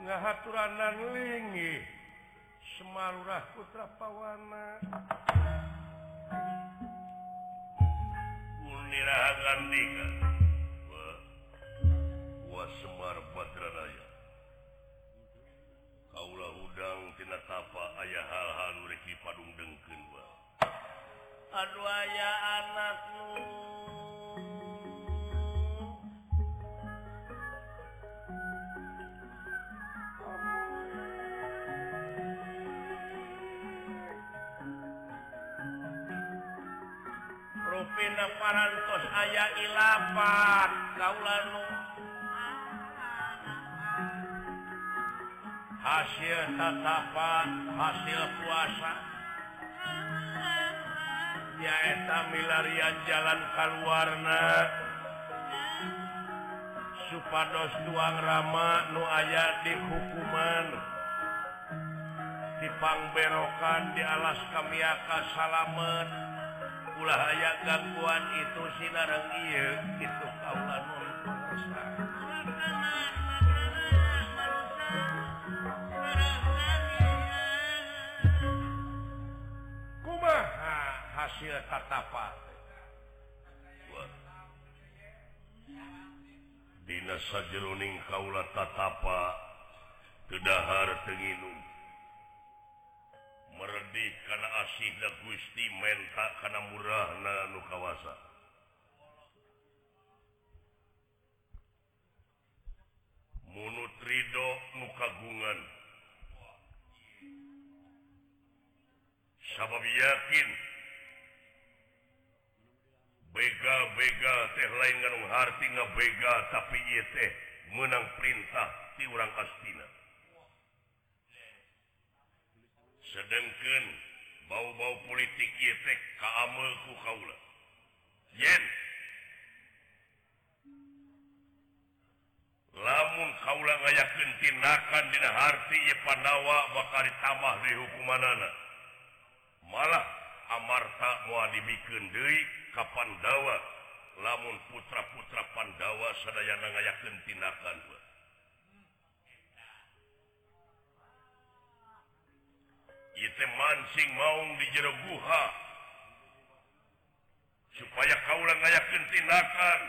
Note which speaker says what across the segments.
Speaker 1: ngahaturanan linggih Semalurah Putra Pawana. Semar Patra Kaulah udang tina tapa ayah hal-hal reki padung dengken Aduh ayah anakmu Dina parantos aya ilapat kaulan hasil tatapan hasil puasa. Nyaeta milarian jalan kalwarna supados tuang Rama nu aya di hukuman. Dipangberokan di alas kamiaka salamet ulah aya gangguan itu sinareng ieu itu kaula nu kumaha hasil katapat Dina sajeroning kaula tatapa kedahar tenginum meredik karena asih dan Gusti menta karena murah nukawasa munut Ridho mukagungan sabab yakin bega-bega teh lain ngarunghati ngebega tapi teh menang perintah di orang Astina. sedangkan bau-bau politik efek kaku kaula. Yen. Lamun kaula ngayakin tindakan dina harti Pandawa bakal ditambah di hukumanana. Malah Amarta mau dibikin deui kapan dawa lamun putra-putra Pandawa sadayana ngayakin tindakan itu mansing mau di jero buha supaya kaulah ngayakin tindakan.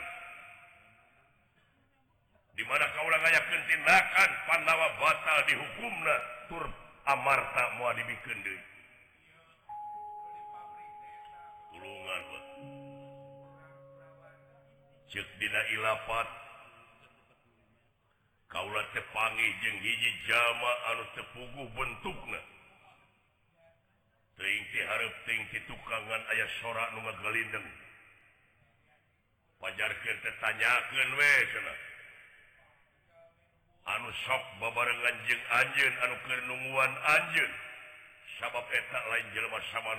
Speaker 1: Dimana kaulah ngayakin tindakan pandawa batal dihukumna. Tur amarta mau dibikin deui. Tulungan buat cek dina ilapat. Kaulah tepangi jeung hiji jama anu tepuguh bentukna. harap harapting tukangan ayah sorak nugalindeng wajar ketanyakan we anu sok babarengan jeng anjun anu kenunguan anjen. sabab etak lain jelma sama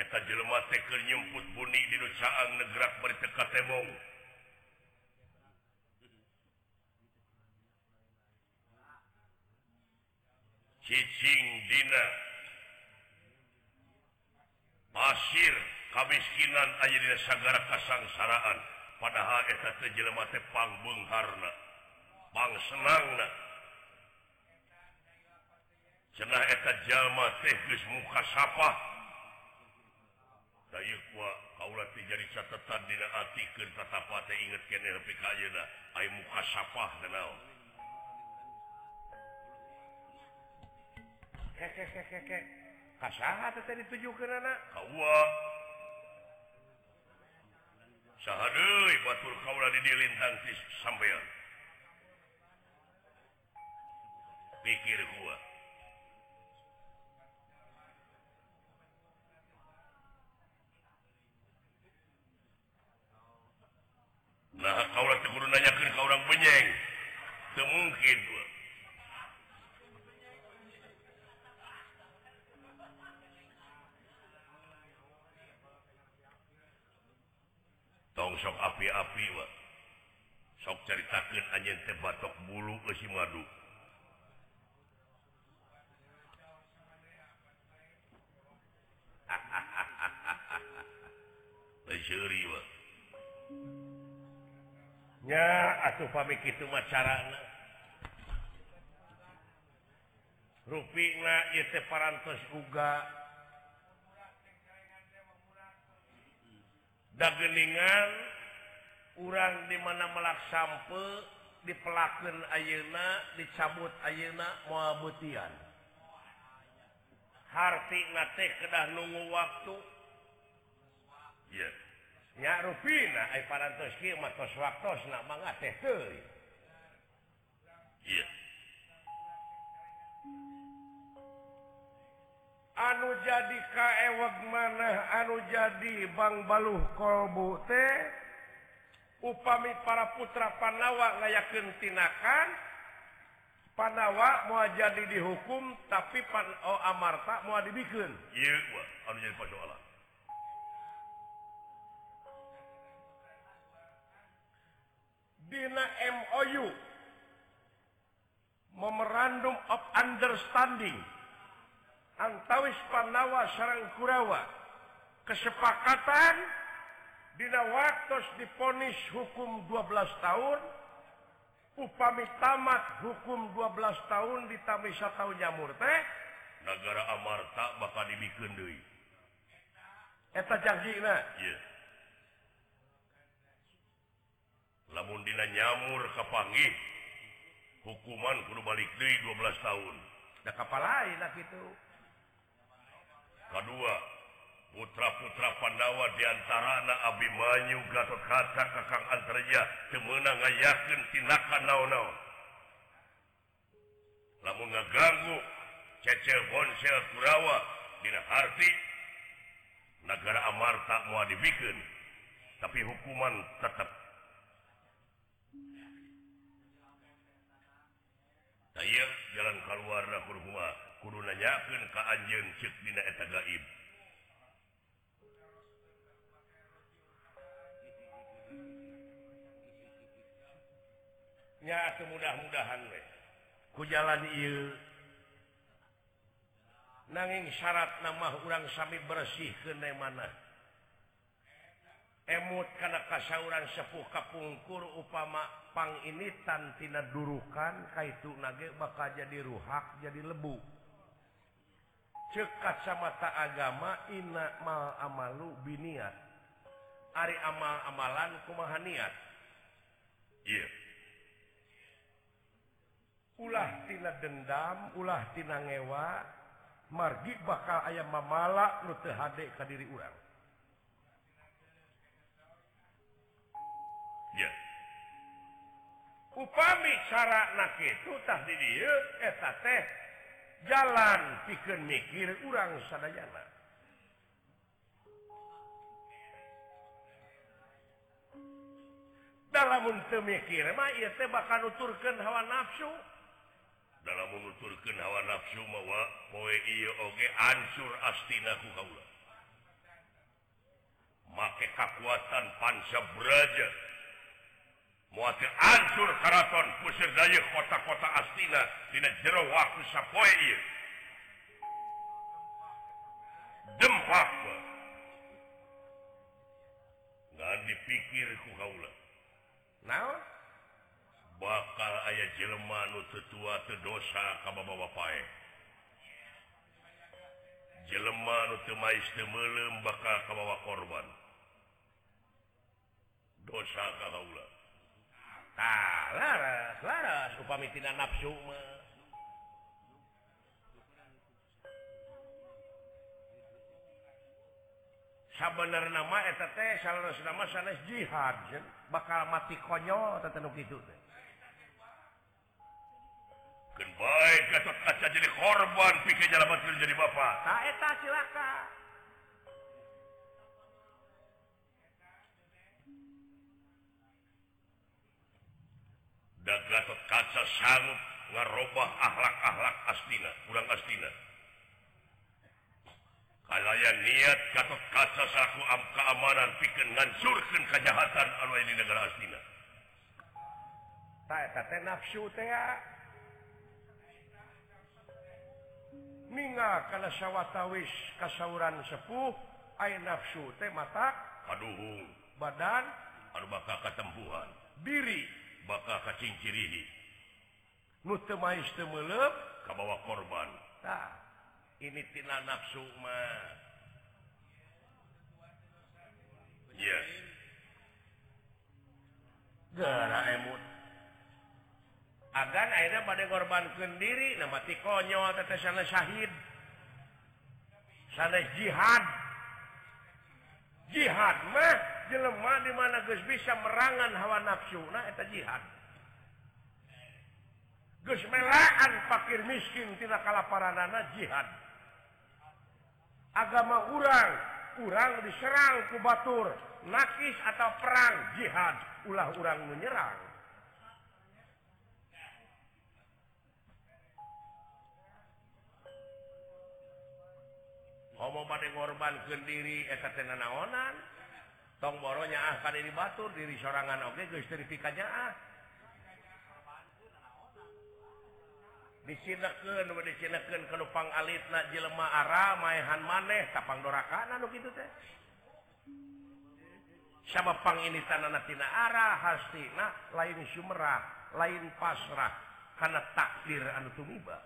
Speaker 1: eta jelma teker nyemput bunyi di nucaang negara bertekat tebong cicingdina pasir kamiskinan aja di sagara kasangsaraan. Padahal eta teh jelema teh pangbeungharna pangsenangna cenah eta jalma teh geus muka sapah. Dayeuh wa kaula teh jadi catatan dina ati keur tatapa teh inget keneh nepi ka ayeuna aya muka sapah teh naon? dituju batul kaula dilintang sampean pikir gua.
Speaker 2: Nah kaula tuh pamik itu macara ruina paras uga. Dagelingan urang dimana melak sampe dipelaken Ayeuna dicabut Ayeuna muabutian hartnate kedah nunggu waktu. Yes ya ruina anu jadi kawak mana anu jadi Bang Baluh qbu teh upami para putra Panawa layakkentinaakan Panawa mau jadi dihukum tapi pan oh, Amarta mau dibikin yeah, well, Dina MOU Memorandum of Understanding Antawis panawa sarang Kurawa Kesepakatan Dina waktu diponis hukum 12 tahun Upami tamat hukum 12 tahun di satu Nyamur teh
Speaker 1: negara Amarta bakal dibikin deui.
Speaker 2: Eta janjina.
Speaker 1: Yeah. lamundina nyamur kapanggih hukuman kudu balik Dei 12 tahun.
Speaker 2: Da kapal lain gitu.
Speaker 1: Kedua putra-putra Pandawa diantara anak Abimanyu Gatot kaca kakang antarja temenang ngayakin tindakan naon-naon. Lamun ngaganggu cecel bonsel Kurawa dina arti negara Amarta mau dibikin tapi hukuman tetap Ayo jalan keluar kurma ah. kudu nanyakeun ka anjeun cek dina eta gaib.
Speaker 2: Nya mudah-mudahan we. ku jalan ieu. Nanging syarat nama urang sami bersih ke mana emut karena kasauran sepuh kapungkur upama pang ini tantina durukan kaitu nage bakal jadi ruhak jadi lebu. Cekat samamata agama inna mal amalu biniat. Ari amal-amalan kumaha niat
Speaker 1: iya.
Speaker 2: Yeah. ulahtina dendam ulah tina ngewa margi bakal ayam mamala nutehade kadiri urang. upami cara na eta teh jalan pikir mikir urang sadayana. Dalam untuk mikir mah ieu teh bakal nuturkeun hawa nafsu.
Speaker 1: Dalam menuturkan hawa nafsu mawa poe iya oge ansur kaula make kekuatan pansa beraja ancur Karaton pusir day kota-kota astina Dina jero waktu sappoe Dempak nggak dipikir ku kaula.
Speaker 2: Nah
Speaker 1: bakal ayah Jelmanu tetua tedosa ka bapae Jelmanu temais temelem bakal kabawa korban. Dosa ka kaula.
Speaker 2: Ah, upami tina nafsu sabener nama eta teh salah nama sanes jihad jen. bakal mati konyol
Speaker 1: gitu baik Gatot kaca jadi korban pikir jalan batil jadi bapak.
Speaker 2: Tak eta
Speaker 1: silakan kaca sanggup ngarobah akhlak-akhlak astina kurang astina Kalaya niat Gatot kaca saku am keamanan pikir ngancurkan kejahatan anu di negara astina
Speaker 2: tak kata nafsu teh Ninga karena sawwatawis kasauran sepuh air nafsu teh mata
Speaker 1: aduh
Speaker 2: badan
Speaker 1: anu bakal ketempuhan
Speaker 2: diri.
Speaker 1: Bakal ciri bawa korban
Speaker 2: nah, initina nafsu ma
Speaker 1: iya
Speaker 2: gara emut agan akhirnya pada e korban sendiri nama namati konyol sana Syahid sana jihad. Jihad mah jelemah dimana guys bisa merangan hawa nafsu nah itu e jihad. gesmelaan pakir miskintina kalaparanana jihad. Agama urang kurang diserang ku Batur nakis atau perang jihad. Ulah urang menyerang. Ngomong pada korban sendiri naonan tong boronya akan ah, dibatur diri sorangan Oke okay, guys dari pikanya ah disinakan kelupang alit na jelema arah maehan maneh tapang dorakan anu gitu teh. Sama pang ini tananatina arah hastina lain sumerah lain pasrah karena takdir anu tumiba.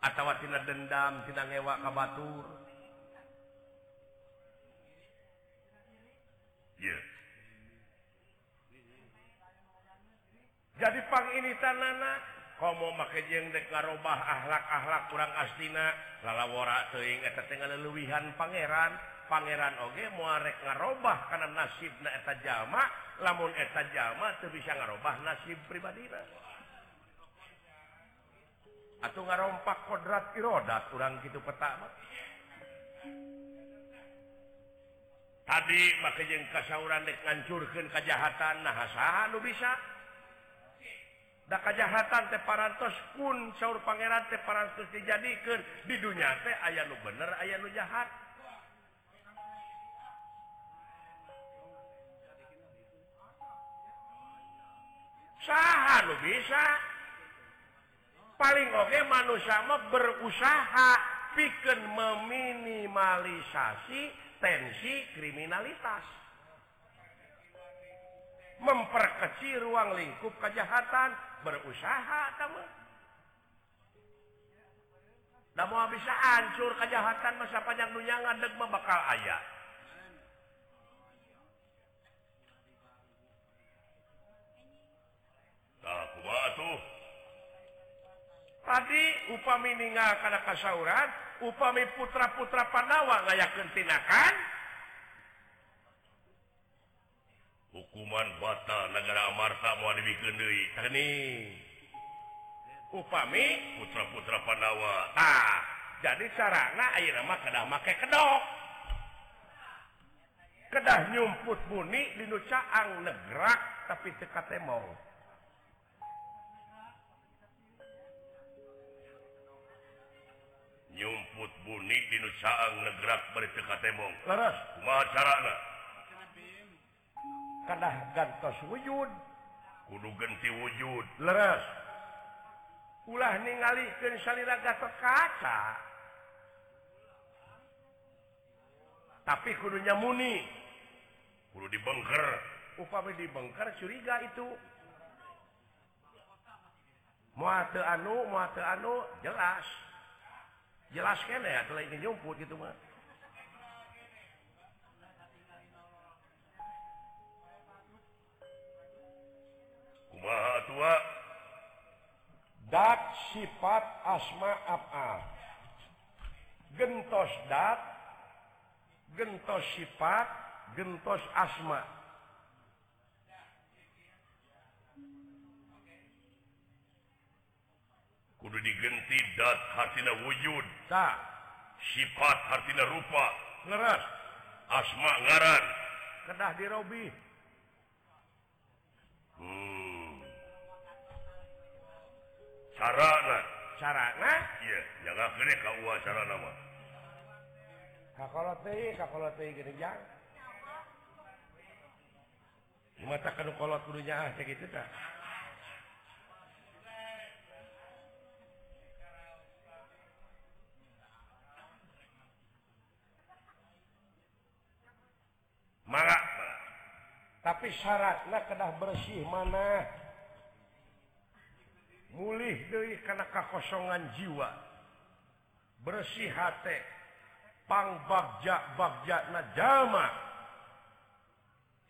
Speaker 2: Atau tina dendam tina ngewa kabatur
Speaker 1: yeah.
Speaker 2: jadi pang ini tanana komo make jeng dek ngarobah akhlak-akhlak kurang astina. Lalawara teuing eta teh ngaleuwihan pangeran. Pangeran oge muarek ngarobah karena nasib na eta jalma. Lamun eta jalma teu bisa ngarobah nasib pribadina atau ngarompak kodrat irodat kurang gitu pertama tadi make jeng kasauran dek ngancurkeun kajahatan nah saha nu bisa. da kejahatan teparantos pun sauur Pangeran teparantos dijadikan di dunia teh aya lu bener aya lu jahat. Sah lu bisa? Paling oke manusia mah berusaha piken meminimalisasi tensi kriminalitas. Memperkecil ruang lingkup kejahatan. berusaha mau bisa hancur kejahatan masa panjang dunia ngadeg mah bakal
Speaker 1: ayat
Speaker 2: tadi upami ninggal karena kasauran upami putra-putra Pandawa layak kentinakan
Speaker 1: hukuman batal negara Amarta mau dibikin
Speaker 2: upami?
Speaker 1: Putra-putra Pandawa
Speaker 2: ah, jadi sarana air kedah make kedok kedah nyumput bunyi di Nucaang negerak tapi tekat mau.
Speaker 1: Nyumput bunyi di Nucaang negerak bertekat emong
Speaker 2: Laras,
Speaker 1: kumaha carana?
Speaker 2: kadah gantos wujud.
Speaker 1: Kudu genti wujud.
Speaker 2: Leres. Ulah ningalikan salira gatot kaca. Tapi kudunya muni
Speaker 1: kudu dibengker.
Speaker 2: Upami dibengker curiga itu. Muate anu muate anu jelas. Jelas kene ya telah ingin jumput gitu mah.
Speaker 1: tua
Speaker 2: dat sifat asma af'al gentos dat gentos sifat gentos asma.
Speaker 1: Kudu digenti dat hartina wujud.
Speaker 2: Tak.
Speaker 1: Sifat hartina rupa.
Speaker 2: Ngeras.
Speaker 1: Asma ngaran.
Speaker 2: Kedah dirobi
Speaker 1: hmm. sarana
Speaker 2: sarana
Speaker 1: iya jaga kene ka uwa sarana mah
Speaker 2: kakolot deui kakolot deui gede jang. Mata kanu kolot kudu nyaah teh kitu tah Marak, tapi syaratnya kedah bersih mana? mulih dari karena kekosongan jiwa. Bersih hatpangbakjakjama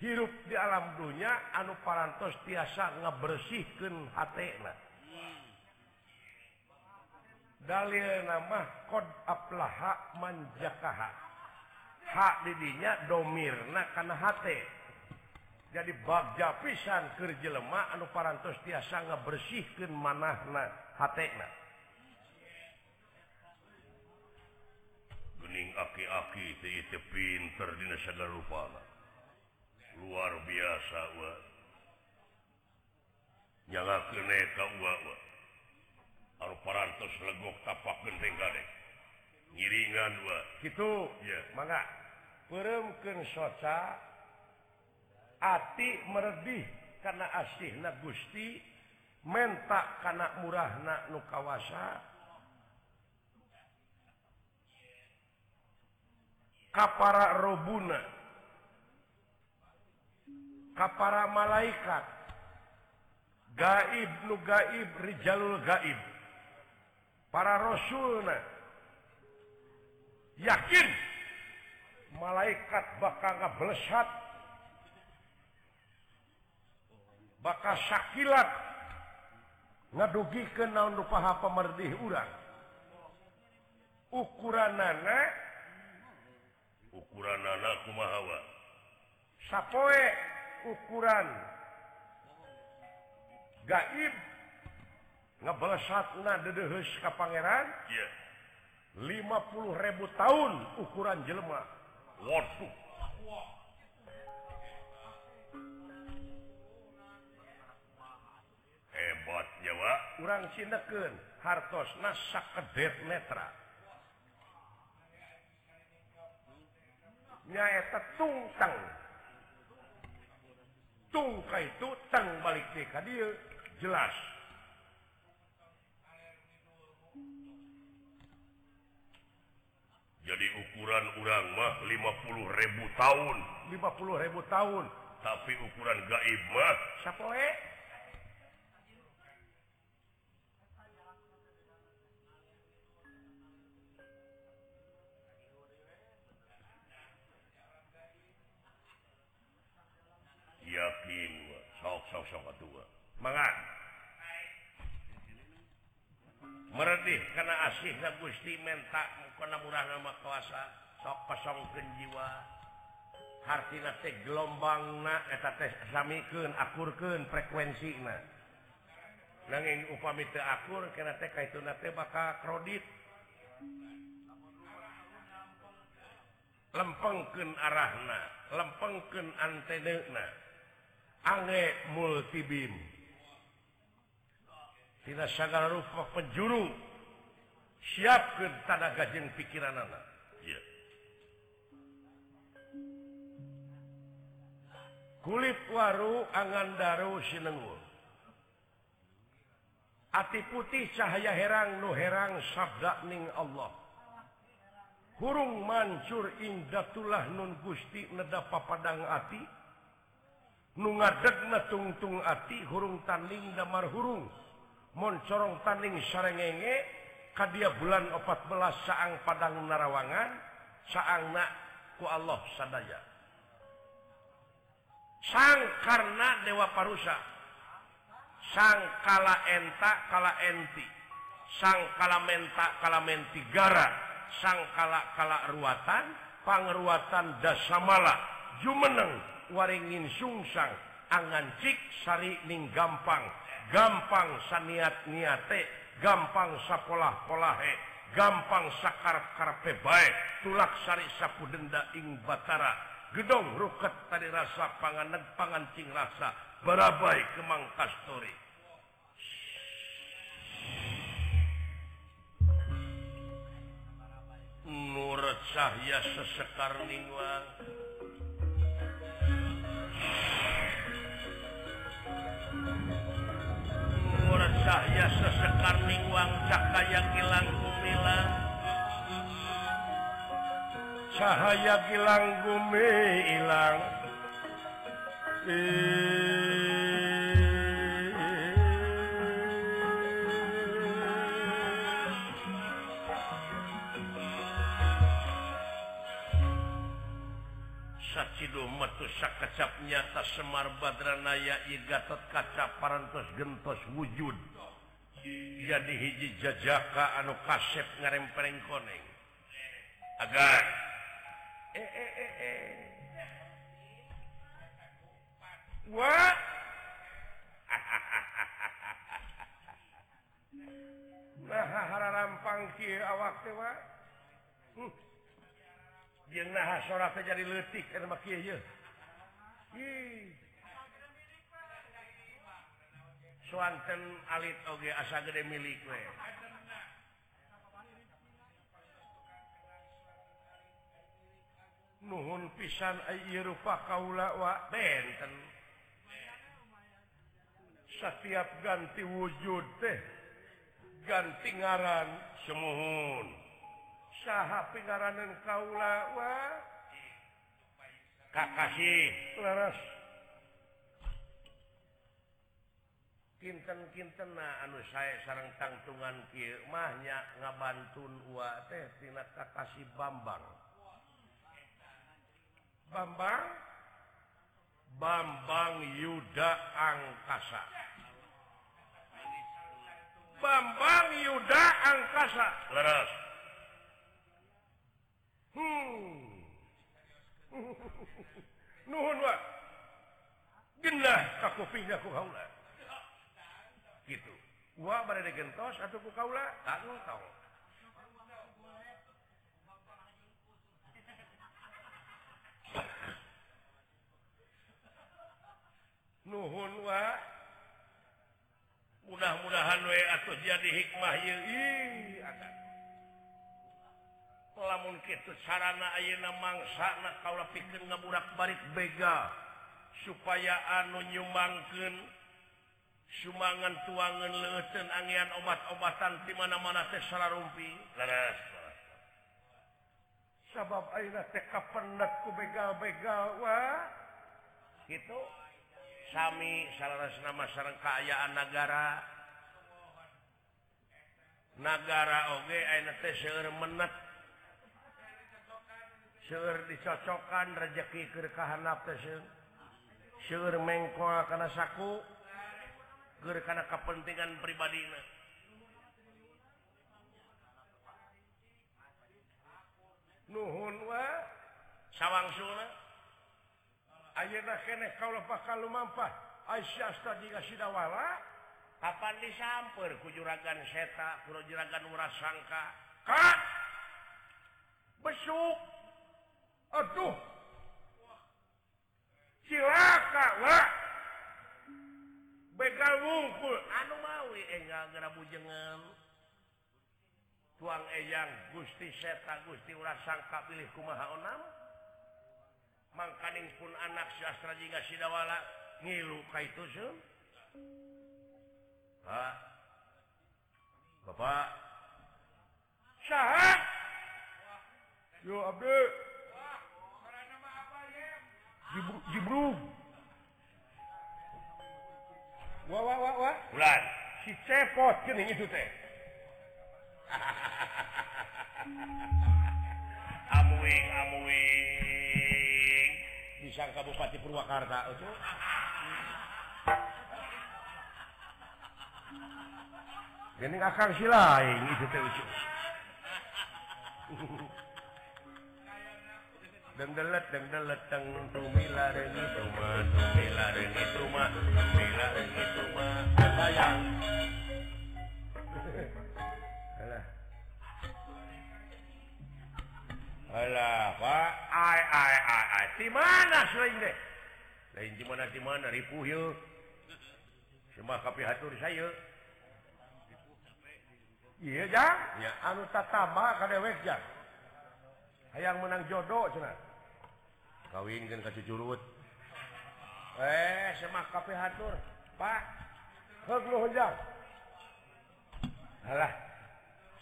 Speaker 2: hirup di alam dunia anu parantos tiasa ngebersihkan hat dalil nama kod aplaha manjakaha. Hak didinya domirna karena hati jadi bagja pisan kerja lemak anu parantos tiasa nggak bersihkan manahna hatna
Speaker 1: gening aki-aki itu pinter di segala rupa luar biasa wa nyala kene wa wa anu parantos legok tapak genteng gade ngiringan wa
Speaker 2: gitu
Speaker 1: ya yeah.
Speaker 2: mangga. Peremkeun soca hati meredih karena asih na Gusti mentak karena murah na nukawasa kapara robuna. Kapara malaikat. Gaib nu gaib rijalul gaib. Para rasulna. Yakin malaikat bakal ngeblesat bakal sakilat ngadugi ke naon rupaha pemerdih urang. Ukuran nana
Speaker 1: ukuran anakku kumahawa?
Speaker 2: sapoe ukuran gaib ngebelesat nadedehes ka Pangeran
Speaker 1: yeah.
Speaker 2: 50.000 tahun ukuran jelma
Speaker 1: Waduh.
Speaker 2: kurang Sineken hartos nasa kedet nyaeta tungtang. Tungka itu tang balik deka dia jelas.
Speaker 1: Jadi ukuran urang mah 50.000 tahun.
Speaker 2: 50.000 tahun.
Speaker 1: Tapi ukuran gaib mah.
Speaker 2: Sapoe
Speaker 1: sosok kedua
Speaker 2: mangan. Meredih karena asih na Gusti menta mukana murah nama kuasa sok kosongkeun jiwa. Hartina teh gelombangna eta teh samikeun akurkeun frekuensina nanging upami teu akur kana teh kaituna teh bakal kredit. Lempengkeun arahna lempengkeun antenena ange multibim. Tidak segala rupa penjuru. Siapkan tanah gajeng pikiran anak.
Speaker 1: Yeah.
Speaker 2: kulit waru angan daru sinengur Ati putih cahaya herang nu herang sabda ning Allah. Hurung mancur indatullah nun gusti nedapa padang ati. tungtung ati hurung tanding damar hurung. Moncorong tanding sarengenge kadia bulan 14 saang Padang narawangan saangku Allah sadaya. Sang karena dewa parusa. Sang kala enta kala enti. Sang kala menta kala menti gara sang kala kala ruatan pangruatan dasamala jumeneng. waringin sungsang angancik sari ning gampang. Gampang saniat niate gampang sapolah polahe gampang sakar karpe baik tulak sari sapu denda ing Batara. Gedong ruket tadi rasa panganan pangancing rasa. Berabai kemang kastori. Nurut cahya sesekar ningwang saya sesekarning wangcaka yang hilanggumilang cahaya hilang gumi hilang di sak kecap nyata Semar Badranaya Igatot kaca parantos gentos wujud jadi hiji jajaka anu kasep ngarempereng koneng agar eh, eh, eh, eh. Wah. rampang awak hmm. dia nah sorak jadi letik karena Swanten alit oge asa gede milik we. Nuhun pisan ai rupa kaula wa benten. Setiap ganti wujud teh ganti ngaran semuhun. Saha pingaranan kaula wa kakasih kasih kinten-kinten anu saya sarang tangtungan Kimahnya ngabantun wa teh tina Kakasih Bambang. Bambang? Bambang Yuda angkasa. Bambang Yuda angkasa. Leras hmm. gitu. Gua berada gentos atuh ku kaula tak tahu nuhun wa. Mudah-mudahan we atuh jadi hikmah ye. Ih akan. lamun itu sarana ayeuna mangsa kaula pikeun ngaburak balik bega supaya anu nyumbangkeun sumangan tuangan leuteun angian obat-obatan di mana-mana teh sararumpi. Leres sabab ayeuna teh kapendet ku bega-bega wa kitu sami sararesna sareng kaayaan negara negara oge ayeuna teh seueur menet Syur dicocokan rezeki kekahan Syur mengko karena saku karena kepentingan pribadi Nuhun wa sawang suna. Ayeuna bakal lumampah Aisyah tadi kasih dawala kapan disamper ku juragan seta ku juragan urasangka kak besuk. Aduh. Silaka silakaklah begal wungkul. Anu mawi enggakbu eh, bujengan tuang eyang Gusti seta Gusti ulah sangka pilih kumaha onam. Mangkaning pun anak sastra jingga sidawala ngilu kaitu sun. Ha Bapak. Syahad Yo abdi. cepot cenah itu teh. Amuing amuing. Pisang Kabupati Purwakarta itu. Geni akan si lain itu. dengdelet dengdelet teng tumilareun itu mah tumilareun itu mah tumilareun itu mah sayang. Alah. Alah pak. Ai ai ai ai. Di mana selain deh lain di mana di mana? Ripuh yuk cuma kapi hatur saya. Iya jang ya. Anu tatama kadewek jang hayang menang jodoh cenah kawin kan kasih curut eh semak kafe hatur. Pak heglu hujang. Alah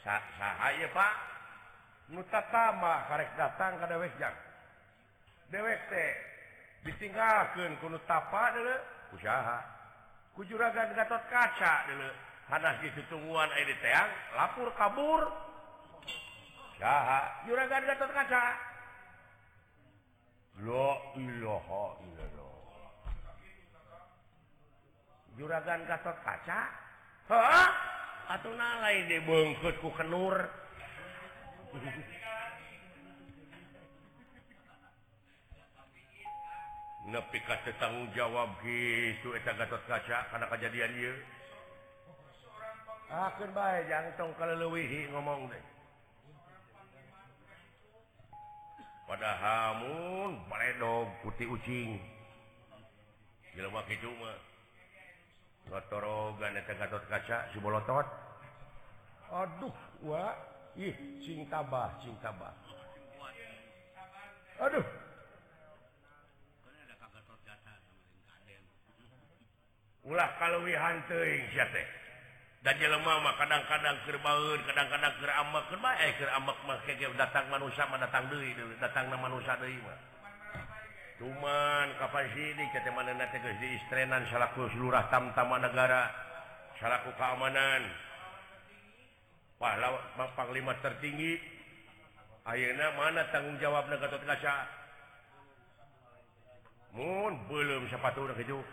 Speaker 2: sah sah ya pak? Nutatama karek datang ke dewek jang. Dewek teh ditinggalkan kuno nutapa deule usaha kujuragan gatot kaca deule hadas di tutungguan ai teang lapur kabur. Saha. Juragan gatot kaca. juragan Gatot kaca? Atau nalai dibungkutku kenur. Nepi kata tanggung jawab gitu eta Gatot kaca karena kejadian dia akhir baik jangan tong kalau lewihi ngomong deh. pada hamun paledog putih ucing. Cumarogatot kaca siolotot Aduh wa ih cintabah cintabah Aduh. Ulah kalau wihan teuing sia teh. dan jelemah kadang-kadang kerbaun kadang-kadang keramak kerba eh keramak mah kayak datang manusia mah datang deui datang na manusia deui mah. Cuman kapan sini kata mana nanti geus diistrenan salaku seluruh tamtama negara salaku keamanan. Pahlawan panglima tertinggi. Ayeuna mana tanggung jawab negara Gatotkaca mun belum sepatu udah kejuk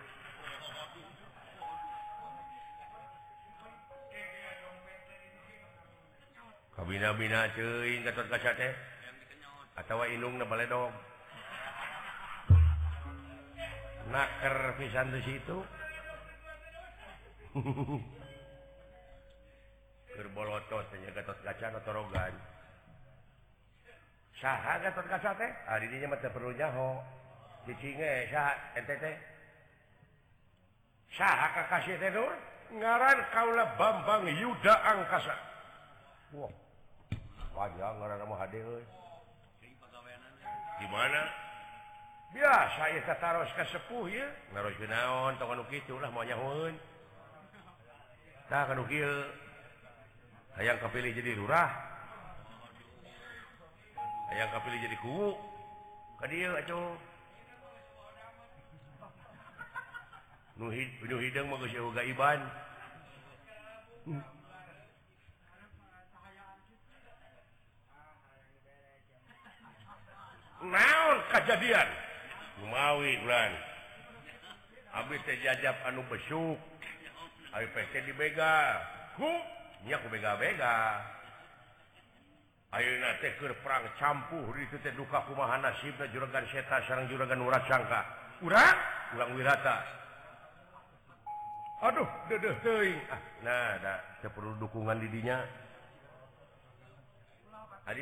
Speaker 2: kabina-bina cuy gatot kaca teh atau inung na baledog naker pisan di situ. Kerbolotot tanya gatot kaca atau rogan. Saha gatot kaca teh ah, hari ini mata perlu nyaho. Cicinge saha ente teh? Saha kakasih teh ngaran kaulah bambang yuda angkasa. Wah. wow. panjang gimana biasa taruh ke sepuh ya. Naon itulah maunyahun nah, ayaang kepilih jadi lurah. Ayaang kepilih jadi ku hidang mau iban. hmm. naon kejadian mauwi habis jajab anu besuk. Di Begabega. Auna teker perang campur itu duka kumahan nasib juragan seta sarang juragan urat sangka. Urat? Ulang wirata. Aduh de -de ah, nah, nah perlu dukungan didinya. Tadi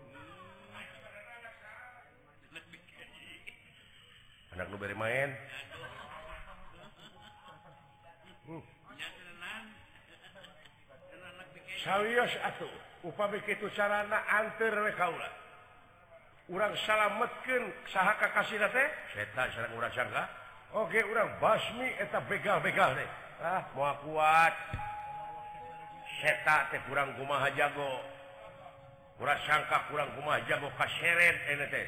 Speaker 2: anak lu bere main hmm. sawios atuh upami kitu sarana anter we kaula. Urang salametkeun saha ka teh? eta sareng urang sangka. oke urang basmi eta begal-begal teh. Ah, moal kuat. Seta teh kurang kumaha jago. Urang sangka kurang kumaha jago kaseret ene teh.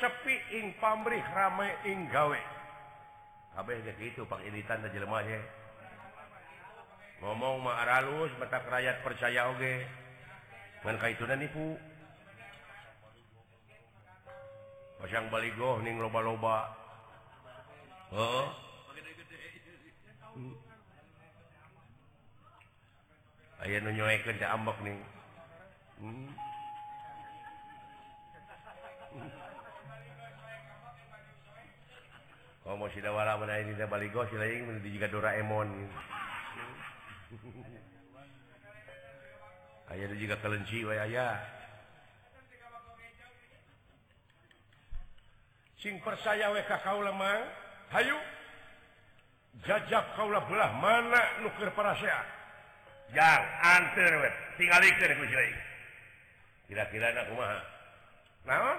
Speaker 2: sepi ing pamrih rame ing gawe. Kabeh gitu pak ini tanda jelema ya ngomong mah aralus mata rakyat percaya oge. Ngan kaitunan nipu pasang baligoh ning loba-loba. Heeh. Aya nu nyoekeun teh ambek nih ngomong sidawala mana ini saya balik gos lain menuju juga Doraemon. Ayah itu juga kelenci wae ayah. Sing percaya we ka kaula mang. Hayu. Jajak kaula belah mana nukir parasea yang anter we tinggalikeun ku kira-kira na kumaha naon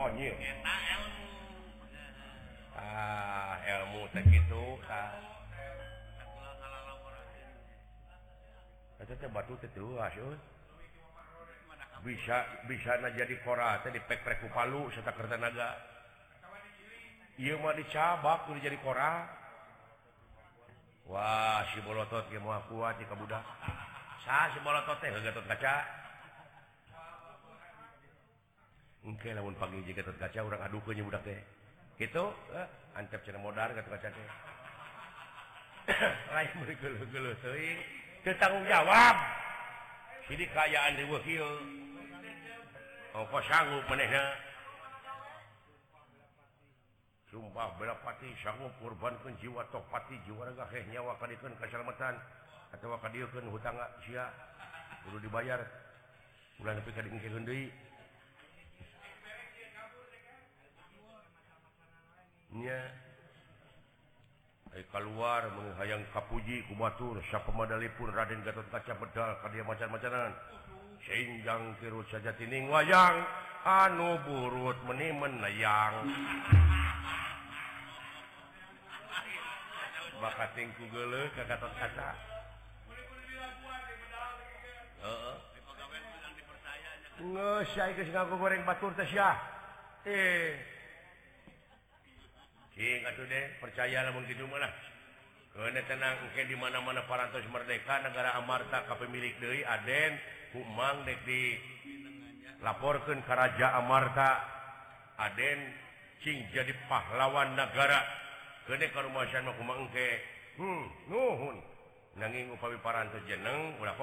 Speaker 2: Oh, monyet ah ilmu segitu ah. Itu batu itu asyul ah, bisa bisa na jadi kora teh di pek pek palu serta kertanaga iya mah dicabak udah jadi kora. Wah si bolotot ge moal kuat di kabudak. Sah si bolotot teh gatot kaca. mungkin namun pagi jika terkaca orang aduhnya budak teh. Gitu eh, ancap cina modar kata kaca teh. Lain bergeluh geluh teuing teu tanggung jawab. Jadi kayaan di wakil oh kok sanggup menehna sumpah berapati sanggup korbankan jiwa topati jiwa raga heh nyawa kadikan keselamatan atau kadikan hutang sia kudu dibayar. Ulah nepi ka deui. keluar menghayang Kapuji kubatur siapa medali pun Raden Gatot kaca bedal ke dia macam-macanan singgang kirut saja tining wayang anu burut meni menayang bakat tingku gele ke Gatot kaca. Ngesai ke ngaku goreng batur teh syah. Eh, percaya tenang Oke dimana-mana paras Merdeka negara Amarta kepemilik Dewi Aden Umang di laporkan Keraja Amarta. Aden Ching jadi pahlawan negara. Gede rumahanging hmm, jeneng udah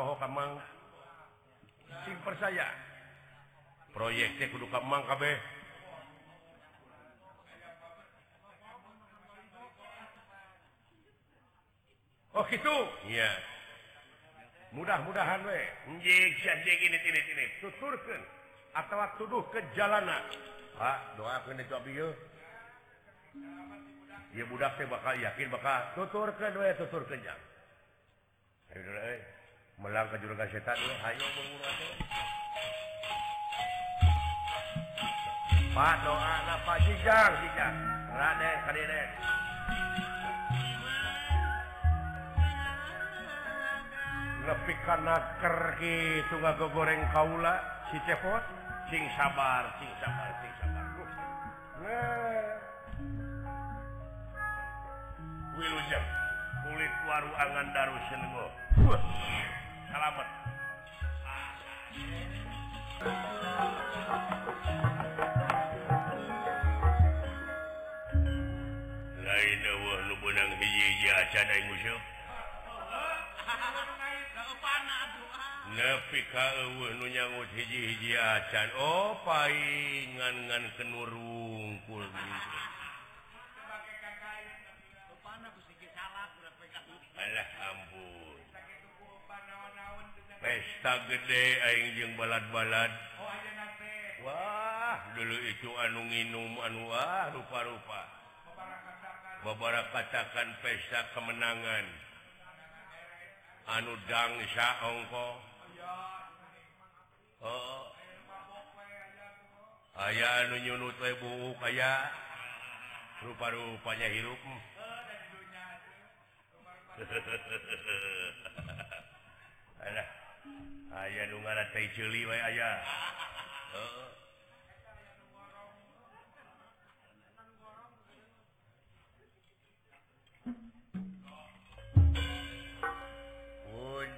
Speaker 2: percaya. Proyeknya kudu Kamangkabeh Oh gitu? Iya. mudah-mudahan we tuturkan atau tuduh ke jalanan Pak doa ya budak teh bakal yakin bakal tuturkan we tuturkan jang. ayo dulu eh melang ke jurga setan we ayo mengurus Pak doa apa Pak jijang jijang. Rade kadine nepi kanaker gitu ngago goreng kaula si cepot sing sabar sing sabar sing sabar. Nah. Wilujeng kulit waru angan daru senengo salamet lain wah lu benang hiji hiji acan aing musuh. nepi kanyangut hiji-hiji acan. Oh kenurungkul Allah ampun. Pesta gede aing jeung balad-balad. Wah dulu itu anu minum anu ah rupa-rupa. Beberapa katakan pesta kemenangan. anudang Syahongko oh. aya nunyunu bu kaya rupa-rupanya hirup. Aya nu nga celi aya. Oh.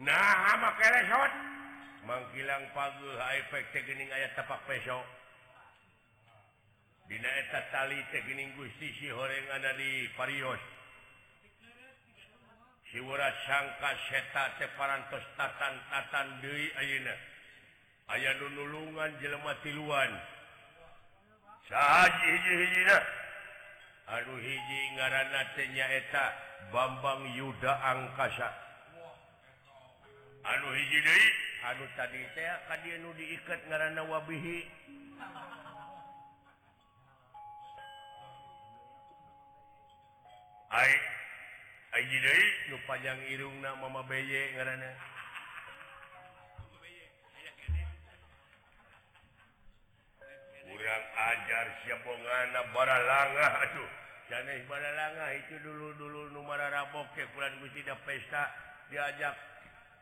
Speaker 2: nah mangkilang pagu efek tegening ayat tapak besok Dieta tali tegening Gusti si horeng ada di Parios. Siwurat sangka seta separantos tatan tatan Dewi Ayeuna aya nulungan jelema tiluan. Saji hiji Aduh hiji ngaranatnyaeta Bambang Yuda angkasa. anu hiji anu tadi saya nu diikat ngaranna wabihi. Panjang irungna mama beye ngaranna. kurang ajar siapongana bara langa aduh dan bara langa itu dulu-dulu nu Numara raboke bulan da pesta diajak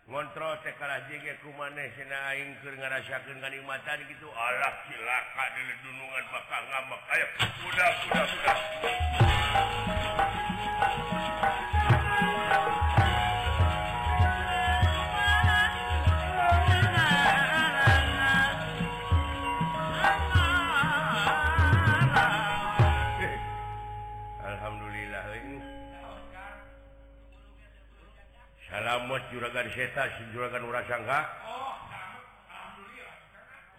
Speaker 2: ngontrol sekala ku maneh aing keur ngarasakeun kanikmatan gitu Allah silaka di dunungan bakal ngambek ayo udah udah udah. juragan seta juragan Urasangga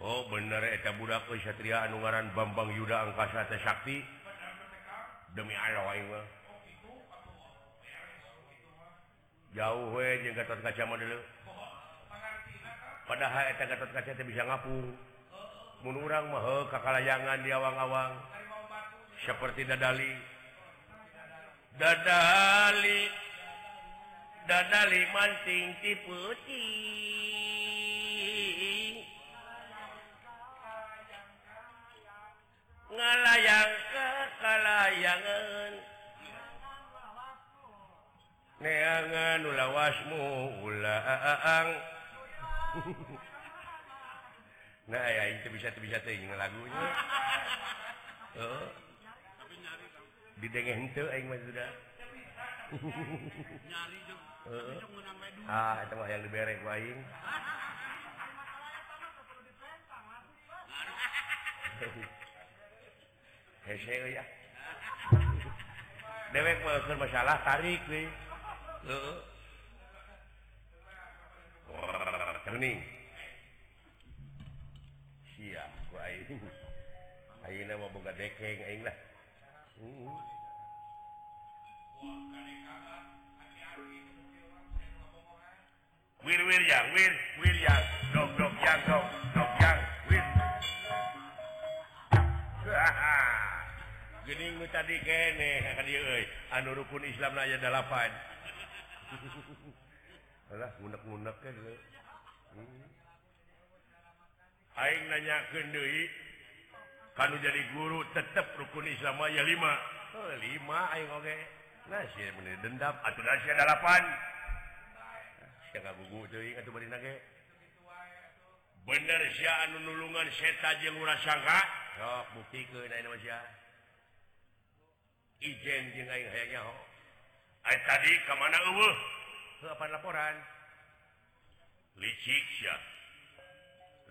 Speaker 2: Oh bener eta budak Satria Anungaran Bambang Yuda Angkasa teh Sakti. Demi Allah aing mah. Jauh we jeung Gatot kaca mah deuleu padahal eta Gatot kaca teh bisa ngapung. Mun urang mah heuh kakalayangan di awang-awang. Seperti dadali. Dadali. dadali mancing ti peucing ngalayang ke kalayangan neangan ulawasmu ulang. Nah ya itu bisa tuh bisa tuh lagunya. Oh. didengeng tuh aing mah sudah. yang diberek ya dewek mah keur masalah tarik we heeh. Nih siap mah boga dekeng aing lah. Win win yang win win yang dog dog yang dog dog yang win. Gening nu tadi kene ka dieu euy anu rukun Islam na aya 8. Alah ngunek-ngunek ke dulu. Hmm. Aing nanyakeun deui kanu jadi guru tetep rukun Islam aya lima, Oh lima aing oge. Okay. Nah, sih dendam atuh da 8. bener nulungan seta sangka. Bukti ke Ijen tadi kemana mana laporan? Licik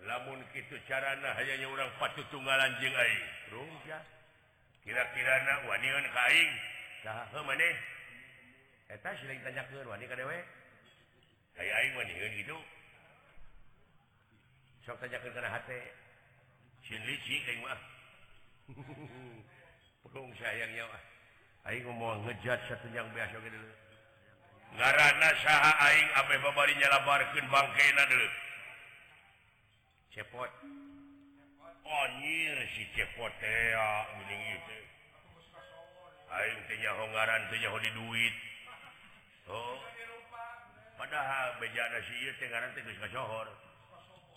Speaker 2: lamun gitu cara hanyanya orang pacu tunggalan jeng kira-kira nah, wanita kaing nah, tanya ke wanita dewek sayang ngomong ah. ngejat satuang biasa dulu ngaana saing apa nyalabarkan bangke bangkai dulu cepot. Oh, Onyir si cepot aing tenya hongaran tenya di duit. Oh. padahal bejana si Tengaran tegus kasohor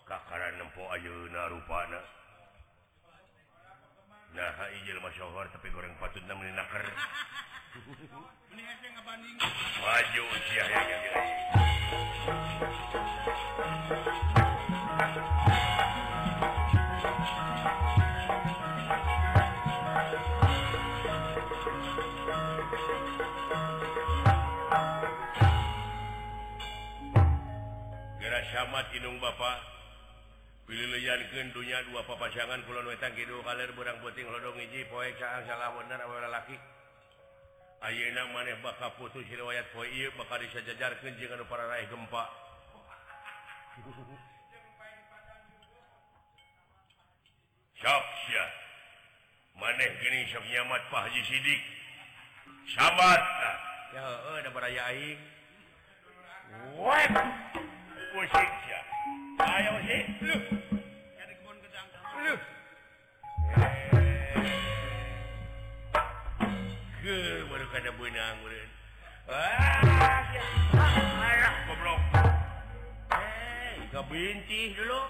Speaker 2: kakaran nempo ayeuna rupana. Nah ijil masohor tapi goreng patut na meninaker maju usia yang Symat Inung Bapak. Pilihyan gendunya dua papasangan pulau Wetan Kidul kalir berang Puting Lodong Iji Poe Caan Salah Bener Awal Laki Ayeuna maneh bakal putus riwayat poe ieu bakal disajajarkeun jeung anu para raih gempa. Sok sia maneh gini sok nyamat Pak Haji Sidik. Sabat Ya heuh da baraya aing. Wah binti dulu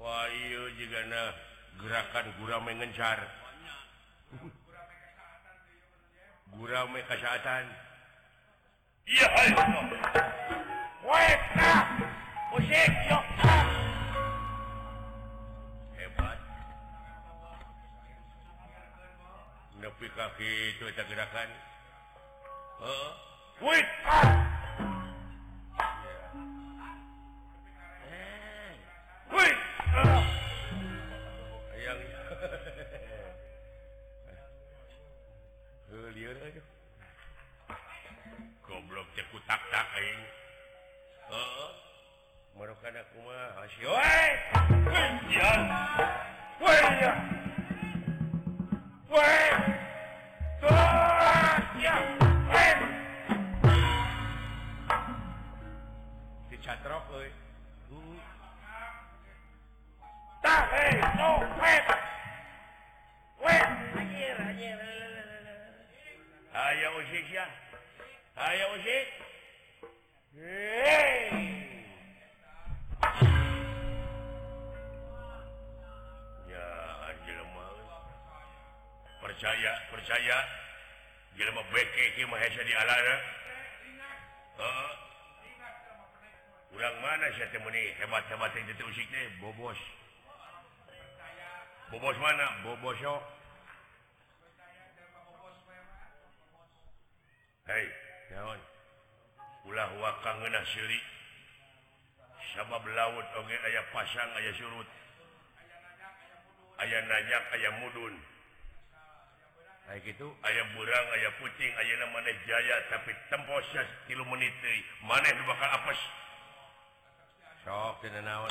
Speaker 2: Wahyu juga nah gerakan gurame ngencar gurame kesehatan iya ayo hebat kaki itu gerakan goblok ceku tak tak aing Wah percaya ulang eh? mana hebat-hebat bobos bobos mana? Bobos Hai ulah wakang wakangli sabab laut oge okay, pasang aya surut ayaah nanyak ayam mudun. gitu ayam burang aya kucing Ayna maneh Jaya tapi temposnya kilo menit maneh bakal apes? Sok naon?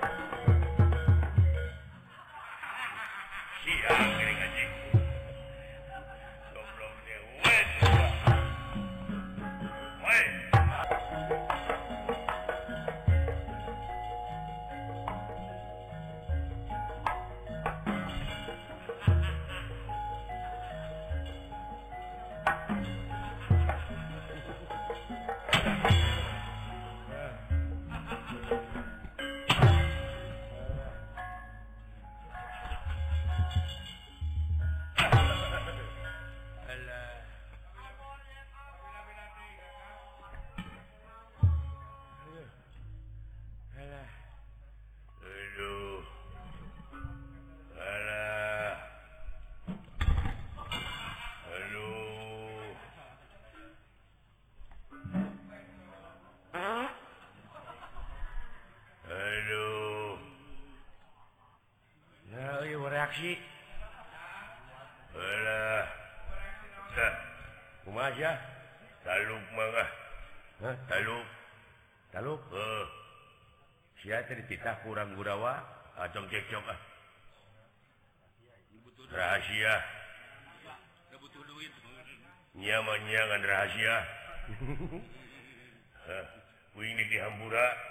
Speaker 2: taksi aja. Kita ah. eh. kurang gurawa ah, atau ah. rahasia. Nyamannya dengan rahasia. Ini dihambura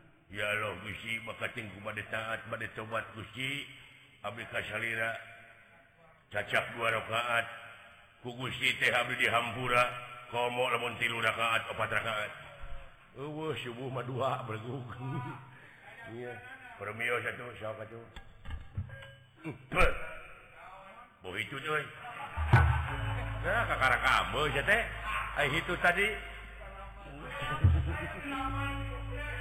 Speaker 2: ya Allah Gusi maka tingku pada taat pada tobat Gusti. Abdi kasalira cacak dua rakaat. Ku Gusti teh abdi di komo lamun tilu rakaat opat rakaat. Eueuh subuh mah dua bergug iya. Permio satu siapa tuh Boh itu euy nah kakara kamu teh. Ai itu tadi.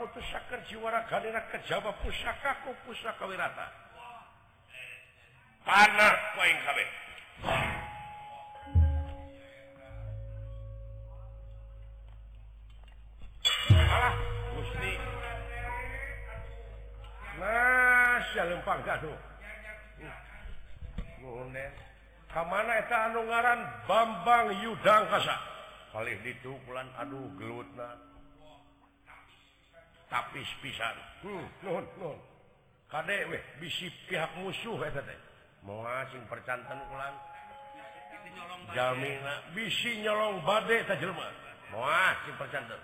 Speaker 2: mutuskan jiwara kalian kejaba pusakaku pusaka wirata tanah poin kabeh alah gusti masya lempang gaduh ngonen kamanaeta anu ngaran Bambang Yudang kasa. Paling itu bulan aduh gelutna tapi pisan. Hmm, nuhun nuhun. Kadek weh bisi pihak musuh eta teh moal sing percanten ulan jamina bisi nyolong bade ta jelema. Moal sing percanten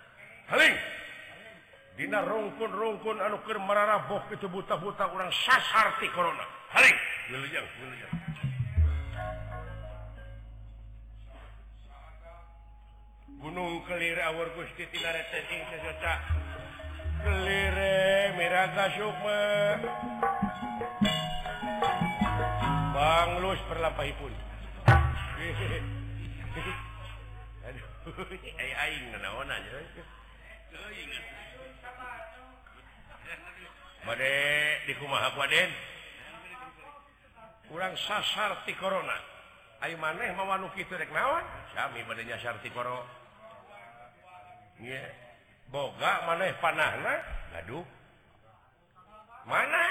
Speaker 2: haling! Dina rungkun-rungkun anu keur mararabok itu buta-buta urang sasar ti corona. Haling! Wilujeng wilujeng gunung kelir awur Gusti Tinare cacing sesesa kelire miraga sukma. Banglus perlapahipun aduh eh, ai aing naon aja Bade di kumaha kuaden kurang sasar ti corona. Ayo maneh mawa kitu rek naon? Sami bade nyasar ti corona Yeah. boga maneh panah aduh mana?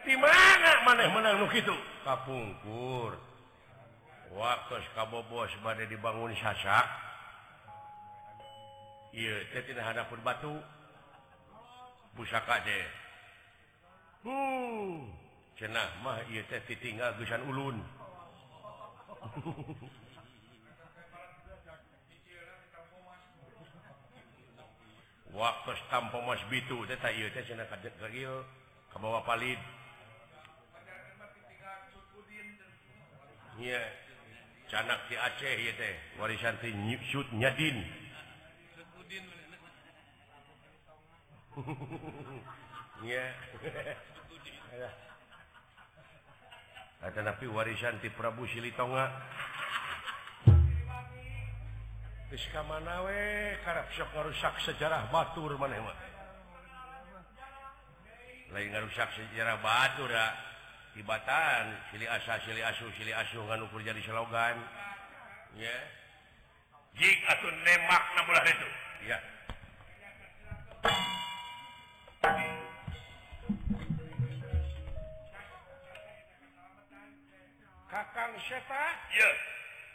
Speaker 2: Di mana maneh menang gitu kapungkur. Waktu Kabobos badai dibangun sasak. Tidak hadapun batu. Pusaka deh Hmm, cenah mah tinggal gusan ulun. waktu tampos bitu ke bawah palid. Iya canak di Aceh teh warisan nyadin. Iya. Tapi warisan ti Prabu Silitonga. manawe sok ngarusak sejarah Batur maneh lain ngarusak sejarah Batur ya tibatan cili asa cili asu cili asu kan ukur jadi slogan. Ya. Jik tuh nemak namulah itu. Ya. Kakang seta? Ya. yeah.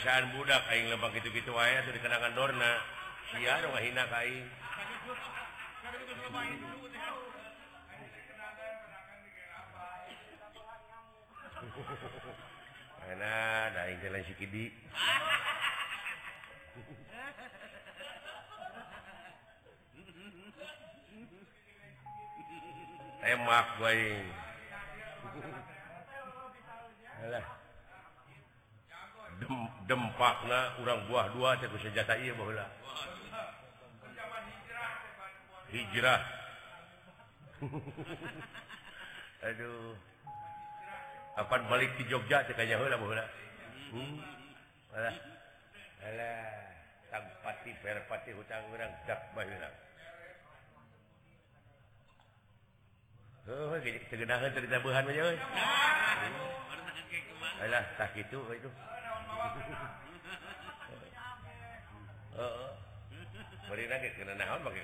Speaker 2: kebiasaan budak kain lebak gitu-gitu aya tuh dikenakan dorna. Siar dong hina kain enak dari jalan si kidi. Emak gue Alah. dempakna urang buah dua sejata hijrah. Aduh. Apa balik di Jogja hmm? tampati verpati hutang urang dak bahilang oh gini segenahan cerita buhan aja alah tak itu itu. pakai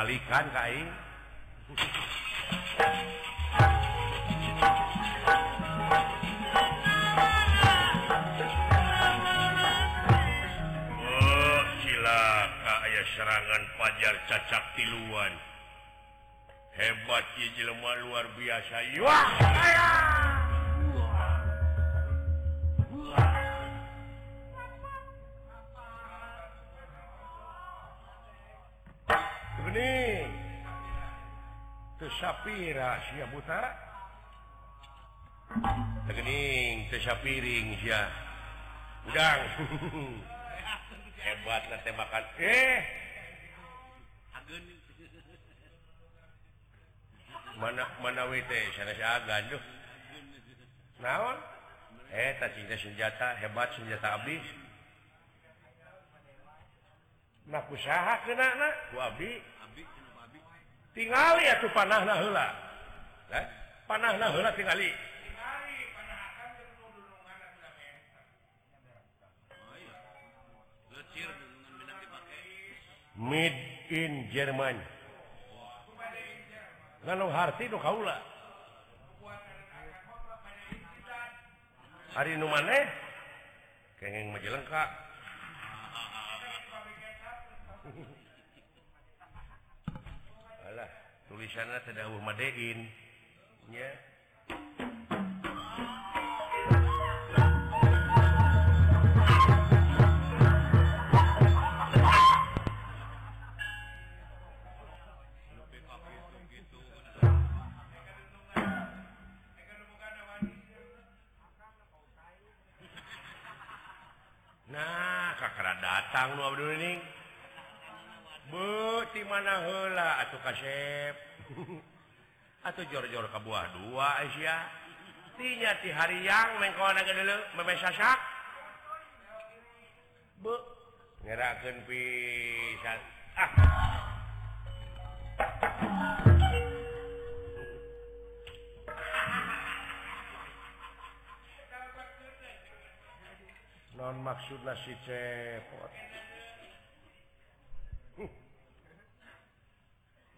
Speaker 2: balikan Kaing oh, silaka aya
Speaker 1: serangan Fajar cacak tiluan. Hebat Ijlma luar biasa.
Speaker 2: Yuah Sapphirabutara tegening udang hebat tembakan. Eh. Mana mana naon? Eh cinta senjata hebat senjata habis. Nah usaha kena Wabi tingali atau panah nahla eh? panah nahla tingali. Mid in Jerman Ganong harti nu kaula. Hari nu maneh kengeng majelengka. tulisannya tidak terdahulu Madeinnya Nah kakak datang nu Abdul Ning beti mana hela atau kasep atau jor-jor ke buah dua Asia tinya ti hari yang kawan naga dulu memesasak bu ngerakan pisan. Ah. Non maksud si cepot.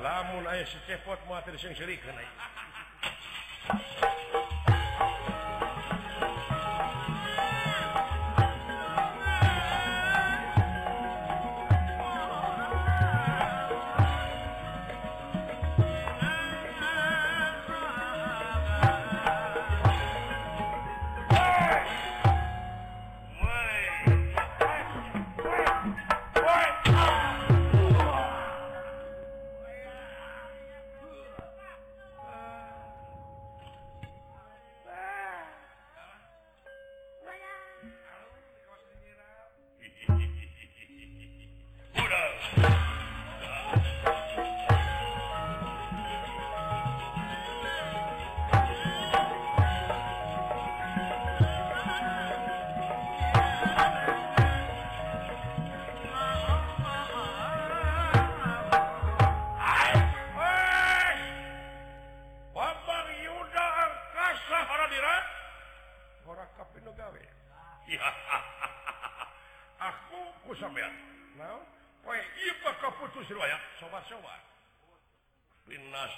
Speaker 2: lamun aya si cepot mah sering-seri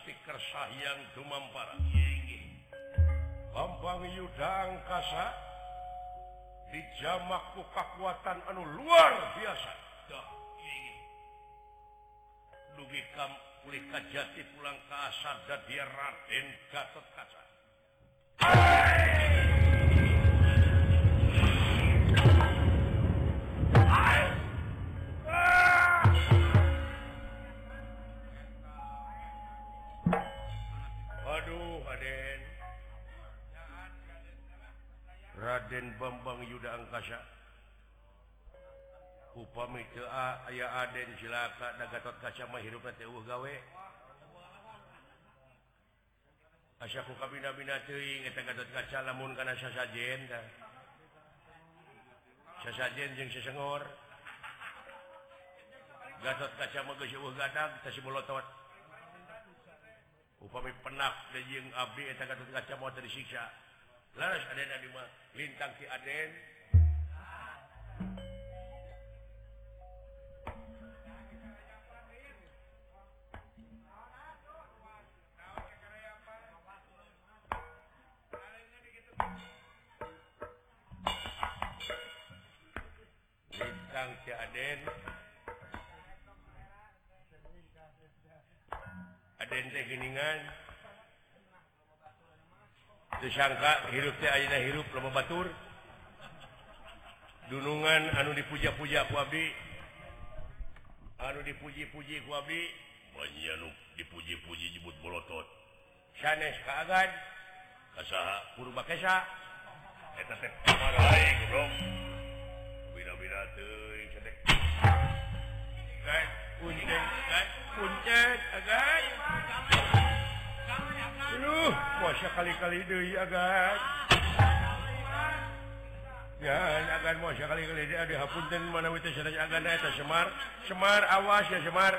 Speaker 2: stiker Sayang Dumampara. Lambang Yudang kasa dijamakku kekuatan anu luar biasa. Dugi kamu kajati pulang ke kasar dan dia Raden Gatot Kaca Raden Bambang Yuda Angkasa. Upami aya Aden silaka da Gatot Kacamawe asyaku Gatot kaca lamun karena sajajen sajajen jeung sesengor. Gatot kaca mageuh gadang tasibolotot upami penak jeung abdi eta Gatot kaca mau tersiksa lintang Aden. Lintang Aden. Aden teh Geningan disangka hirup hirup lebatur dunungan anu dipuja-puja kuabi anu dipuji-puji kuabi
Speaker 1: dipuji-puji jebut bolotot.
Speaker 2: Sanes kagan kasaha purba kesa eta teh aing goblok. Bina-bina teuing cetek kan kuncen kan kuncen agan. Kali-kali deui agak. Mana Semar. Semar awas ya Semar.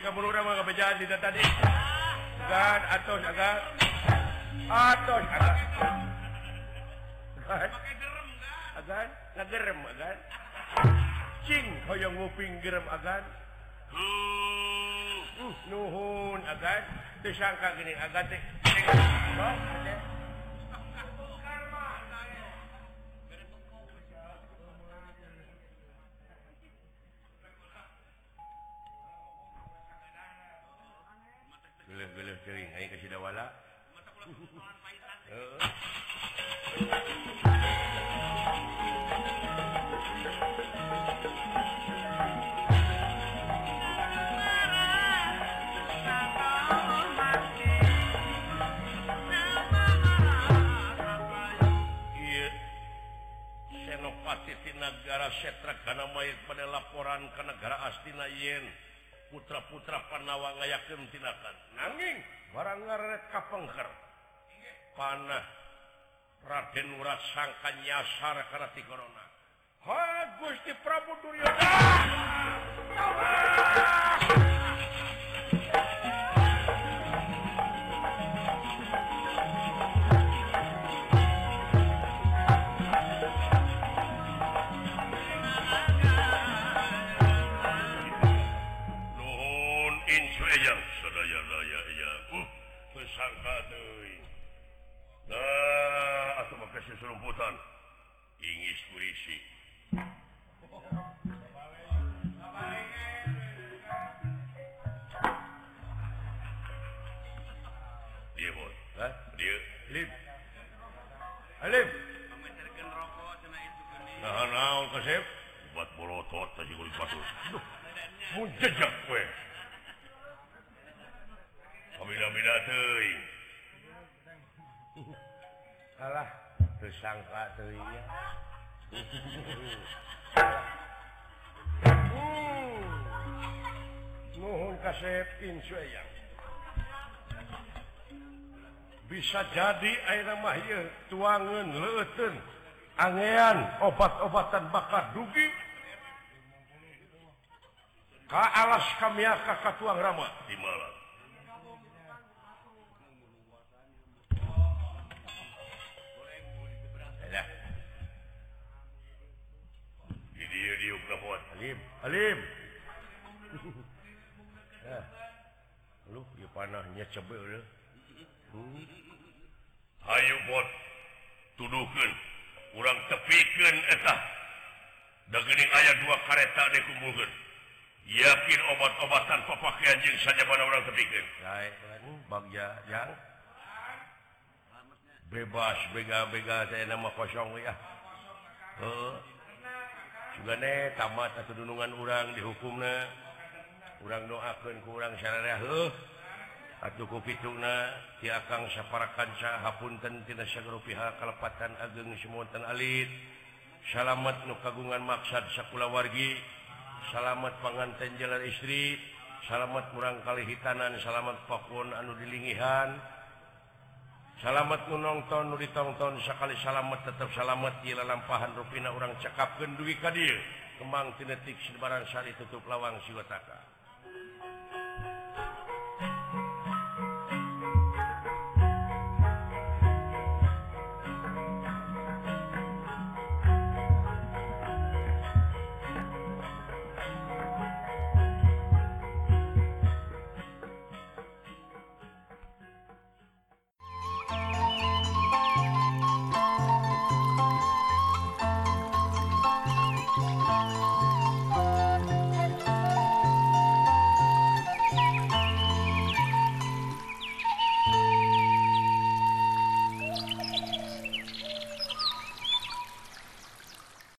Speaker 2: kamu tadi. atau atos agak. Atos agak. Gerem agan. Nuhun uh, agan. disangka gini agak ke negara Astina Yen putra-putra Panawang yakin tindakan. Nanging barang ngaret kapengker. Panah Raden Urat sangka nyasar karena ti Corona. Ha Gusti Prabu Duryodana ah! salah tersangka uh, mohon kasepin sayang bisa jadi air mah mahir tuangan leun angean obat-obatan bakar dugi. Ka alas kami ka tuang Rama. Di malam. Halim lu panahnya cebel ya hmm. ayo bot tuduhkan. Kurang tepikan etah dagening ayat dua kareta dikumpulkan. yakin obat-obatan pepakai anjing saja pada orang ketiga bagja yang bebas bega-bega. Saya nama kosong ya. Uh, juga nih tamat atau dunungan orang dihukumnya orang doakan kurang orang syarah huh atau ku pituna saparakan sa hapunten tina pihak kelepatan ageng semuatan alit. Salamat nu kagungan maksad sakula wargi. salamet panganten jalan istri salamet kurang kali hitanan salamet Pakun anu dilingihan. Salamet menonton nu ditonton sekali salamet tetap salamet di lampahan ruina orang cekap gendui Kadir kembang tinetik sebarang sari tutup lawang siwataka.